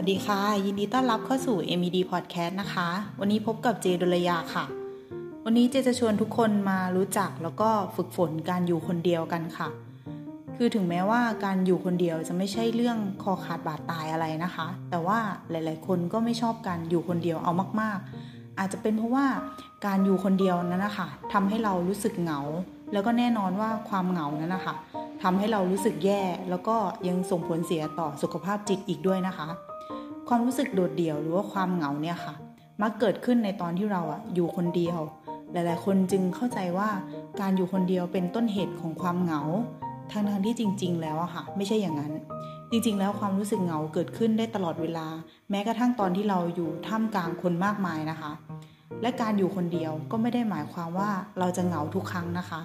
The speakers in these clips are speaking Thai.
วัสดีค่ะ ยินดีต้อนรับเข้าสู่ MED Podcast นะคะ วันนี้พบกับเจดุลยาค่ะ วันนี้เจจะชวนทุกคนมารู้จักแล้วก็ฝึกฝนการอยู่คนเดียวกันค่ะ คือถึงแม้ว่าการอยู่คนเดียวจะไม่ใช่เรื่องคอขาดบาดตายอะไรนะคะ แต่ว่าหลาย ๆ คนก็ไม่ชอบการอยู่คนเดียวเอามาก ๆ อาจจะเป็นเพราะว่าการอยู่คนเดียวนั้นนะคะทำให้เรารู้สึกเหงา แล้วก็แน่นอนว่าความเหงานั้นนะคะทำให้เรารู้สึกแย่ แล้วก็ยังส่งผลเสียต่อสุขภาพจิตอีกด้วยนะคะ ความรู้สึกโดดเดี่ยวหรือว่าความเหงาเนี่ยค่ะ มักเกิดขึ้นในตอนที่เราอะอยู่คนเดียว หลายๆ คนจึงเข้าใจว่าการอยู่คนเดียวเป็นต้นเหตุของความเหงาทั้งทางที่จริง ๆ แล้วอะค่ะ ไม่ใช่อย่างนั้น จริงๆ แล้วความรู้สึกเหงาเกิดขึ้นได้ตลอดเวลา แม้กระทั่งตอนที่เราอยู่ท่ามกลางคนมากมายนะคะ และการอยู่คนเดียวก็ไม่ได้หมายความว่าเราจะเหงาทุกครั้งนะคะ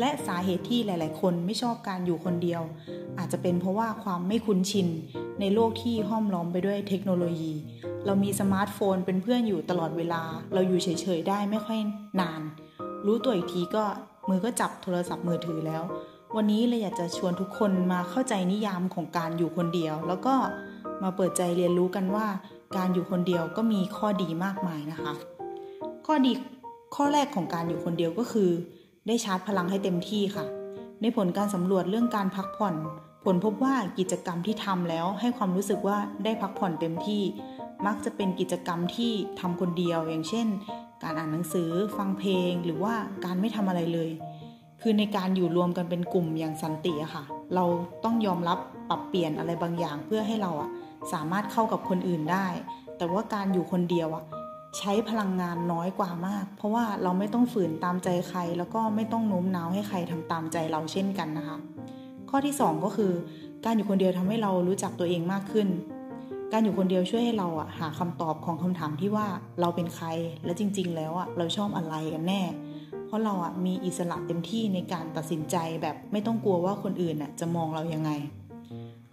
และสาเหตุที่หลาย ๆ คนไม่ชอบการอยู่คนเดียว อาจจะเป็นเพราะว่าความไม่คุ้นชิน ในโลกที่ห้อมล้อมไปด้วยเทคโนโลยี เรามีสมาร์ทโฟนเป็นเพื่อนอยู่ตลอดเวลา เราอยู่เฉยๆได้ไม่ค่อยนาน รู้ตัวอีกทีก็มือก็จับโทรศัพท์มือถือแล้ว วันนี้เลยอยากจะชวนทุกคนมาเข้าใจนิยามของการอยู่คนเดียว แล้วก็มาเปิดใจเรียนรู้กันว่า การอยู่คนเดียวก็มีข้อดีมากมายนะคะ ข้อดีข้อแรกของการอยู่คนเดียวก็คือ ได้ชาร์จพลังให้เต็มที่ค่ะ ในผลการสำรวจเรื่องการพักผ่อน ผลพบว่ากิจกรรมที่ทำแล้วให้ความรู้สึกว่าได้พักผ่อนเต็มที่ มักจะเป็นกิจกรรมที่ทำคนเดียว อย่างเช่น การอ่านหนังสือ ฟังเพลง หรือว่าการไม่ทำอะไรเลย คือในการอยู่รวมกันเป็นกลุ่มอย่างสันติอะค่ะ เราต้องยอมรับปรับเปลี่ยนอะไรบางอย่างเพื่อให้เราอะสามารถเข้ากับคนอื่นได้ แต่ว่าการอยู่คนเดียวอะใช้พลังงานน้อยกว่ามาก เพราะว่าเราไม่ต้องฝืนตามใจใคร แล้วก็ไม่ต้องโน้มน้าวให้ใครทำตามใจเราเช่นกันนะคะ ข้อที่ 2 ก็คือ การอยู่คนเดียวทำให้เรารู้จักตัวเองมากขึ้น การอยู่คนเดียวช่วยให้เราอะหาคำตอบของคำถามที่ว่าเราเป็นใครและจริง ๆ แล้วอะเราชอบอะไรกันแน่ เพราะเราอะมีอิสระเต็มที่ในการตัดสินใจแบบไม่ต้องกลัวว่าคนอื่นอะจะมองเรายังไง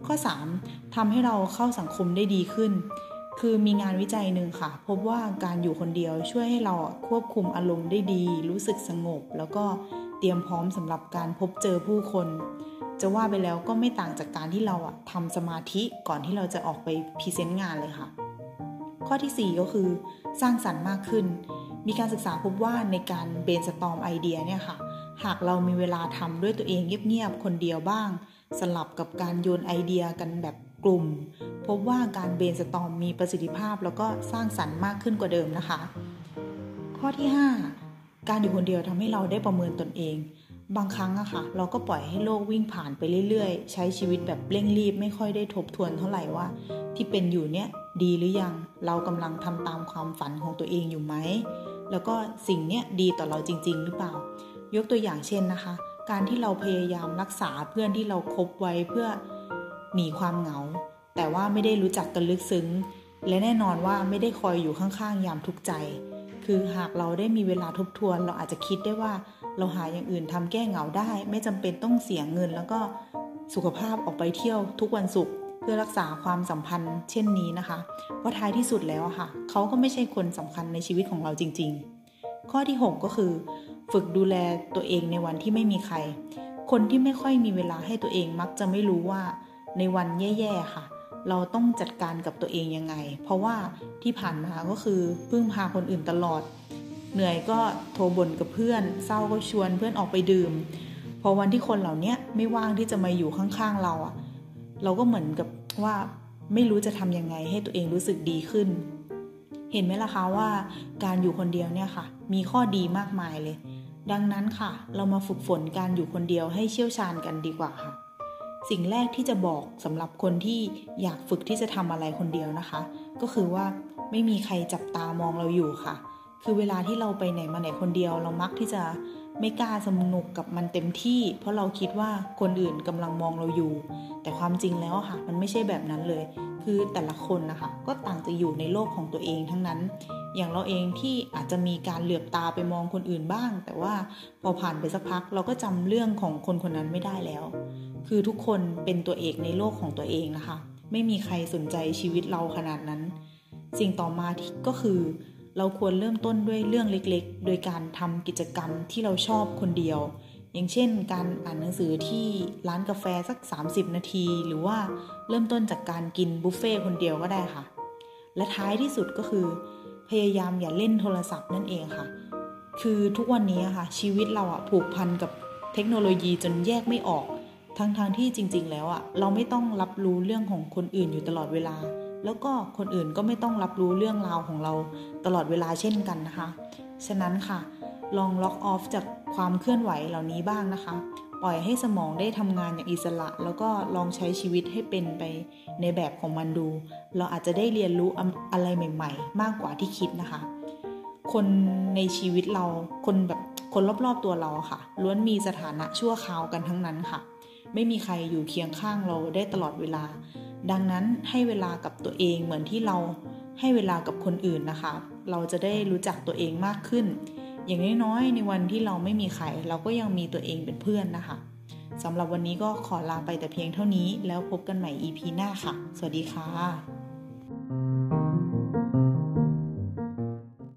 ข้อ 3ทำให้เราเข้าสังคมได้ดีขึ้นคือมีงานวิจัยหนึ่งค่ะ พบว่าการอยู่คนเดียวช่วยให้เราควบคุมอารมณ์ได้ดี รู้สึกสงบ แล้วก็เตรียมพร้อมสำหรับการพบเจอผู้คน จะว่าไปแล้วก็ไม่ต่างจากการที่เราอะทำสมาธิก่อนที่เราจะออกไปพรีเซนต์งานเลยค่ะ ข้อที่ 4 ก็คือสร้างสรรค์มากขึ้น มีการศึกษาพบว่าในการเบนสตอมไอเดียเนี่ยค่ะ หากเรามีเวลาทำด้วยตัวเองเงียบๆคนเดียวบ้าง สลับกับการโยนไอเดียกันแบบกลุ่ม พบว่าการเบนสตอมมีประสิทธิภาพแล้วก็สร้างสรรค์มากขึ้นกว่าเดิมนะคะ ข้อที่ 5 การอยู่คนเดียวทำให้เราได้ประเมินตนเอง บางครั้งอะค่ะ เราก็ปล่อยให้โลกวิ่งผ่านไปเรื่อยๆ ใช้ชีวิตแบบเร่งรีบไม่ค่อยได้ทบทวนเท่าไหร่ว่า ที่เป็นอยู่เนี้ยดีหรือยังเรากำลังทำตามความฝันของตัวเองอยู่ไหมแล้วก็สิ่งเนี้ยดีต่อเราจริง ๆ หรือเปล่า ยกตัวอย่างเช่นนะคะ การที่เราพยายามรักษาเพื่อนที่เราคบไว้เพื่อหนีความเหงา แต่ว่าไม่ได้รู้จักกันลึกซึ้ง และแน่นอนว่าไม่ได้คอยอยู่ข้างๆยามทุกใจ คือหากเราได้มีเวลาทบทวน เราอาจจะคิดได้ว่า เราหาอย่างอื่นทำแก้เหงาได้ ไม่จำเป็นต้องเสียเงิน แล้วก็สุขภาพออกไปเที่ยวทุกวันศุกร์เพื่อรักษาความสัมพันธ์เช่นนี้นะคะเพราะท้ายที่สุดแล้วค่ะ เขาก็ไม่ใช่คนสำคัญในชีวิตของเราจริง ๆ ข้อที่ 6 ก็คือ ฝึกดูแลตัวเองในวันที่ไม่มีใคร คนที่ไม่ค่อยมีเวลาให้ตัวเองมักจะไม่รู้ว่าในวันแย่ๆค่ะ เราต้องจัดการกับตัวเองยังไง เพราะว่าที่ผ่านมาก็คือพึ่งพาคนอื่นตลอด เหนื่อยก็โทรบ่นกับเพื่อน เศร้าก็ชวนเพื่อนออกไปดื่ม พอวันที่คนเหล่านี้ไม่ว่างที่จะมาอยู่ข้างๆเราอะเราก็เหมือนกับว่าไม่รู้จะทำยังไงให้ตัวเองรู้สึกดีขึ้น เห็นไหมล่ะคะว่าการอยู่คนเดียวเนี่ยค่ะ มีข้อดีมากมายเลย ดังนั้นค่ะ เรามาฝึกฝนการอยู่คนเดียวให้เชี่ยวชาญกันดีกว่าค่ะ สิ่งแรกที่จะบอกสำหรับคนที่อยากฝึกที่จะทำอะไรคนเดียวนะคะ ก็คือว่าไม่มีใครจับตามองเราอยู่ค่ะ คือเวลาที่เราไปไหนมาไหนคนเดียว เรามักที่จะไม่กล้าสนุกกับมันเต็มที่ เพราะเราคิดว่าคนอื่นกำลังมองเราอยู่ แต่ความจริงแล้วค่ะ มันไม่ใช่แบบนั้นเลย คือแต่ละคนนะคะก็ต่างจะอยู่ในโลกของตัวเองทั้งนั้น อย่างเราเองที่อาจจะมีการเหลือบตาไปมองคนอื่นบ้าง แต่ว่าพอผ่านไปสักพักเราก็จำเรื่องของคนคนนั้นไม่ได้แล้ว คือทุกคนเป็นตัวเอกในโลกของตัวเองนะคะ ไม่มีใครสนใจชีวิตเราขนาดนั้น สิ่งต่อมาก็คือ เราควรเริ่มต้นด้วยเรื่องเล็กๆ โดยการทำกิจกรรมที่เราชอบคนเดียว อย่างเช่น การอ่านหนังสือที่ร้านกาแฟสัก 30 นาที หรือว่าเริ่มต้นจากการกินบุฟเฟ่คนเดียวก็ได้ค่ะ และท้ายที่สุดก็คือ พยายามอย่าเล่นโทรศัพท์นั่นเองค่ะ คือทุกวันนี้ค่ะ ชีวิตเราอะผูกพันกับเทคโนโลยีจนแยกไม่ออก ทั้งทที่จริง ๆ แล้วอะเราไม่ต้องรับรู้เรื่องของคนอื่นอยู่ตลอดเวลา แล้วก็คนอื่นก็ไม่ต้องรับรู้เรื่องราวของเราตลอดเวลาเช่นกันนะคะ ฉะนั้นค่ะลองล็อกออฟจากความเคลื่อนไหวเหล่านี้บ้างนะคะ ปล่อยให้สมองได้ทำงานอย่างอิสระ แล้วก็ลองใช้ชีวิตให้เป็นไปในแบบของมันดู เราอาจจะได้เรียนรู้อะไรใหม่ ๆ มากกว่าที่คิดนะคะ คนในชีวิตเราคนแบบคนรอบๆตัวเราค่ะ ล้วนมีสถานะชั่วคราวกันทั้งนั้นค่ะ ไม่มีใครอยู่เคียงข้างเราได้ตลอดเวลา ดังนั้นให้เวลากับตัวเองเหมือนที่เราให้เวลากับคนอื่นนะคะ เราจะได้รู้จักตัวเองมากขึ้น อย่างน้อยๆ ในวันที่เราไม่มีใครเราก็ยังมีตัวเองเป็นเพื่อนนะคะสำหรับวันนี้ก็ขอลาไปแต่เพียงเท่านี้แล้วพบกันใหม่ EP หน้าค่ะ สวัสดีค่ะ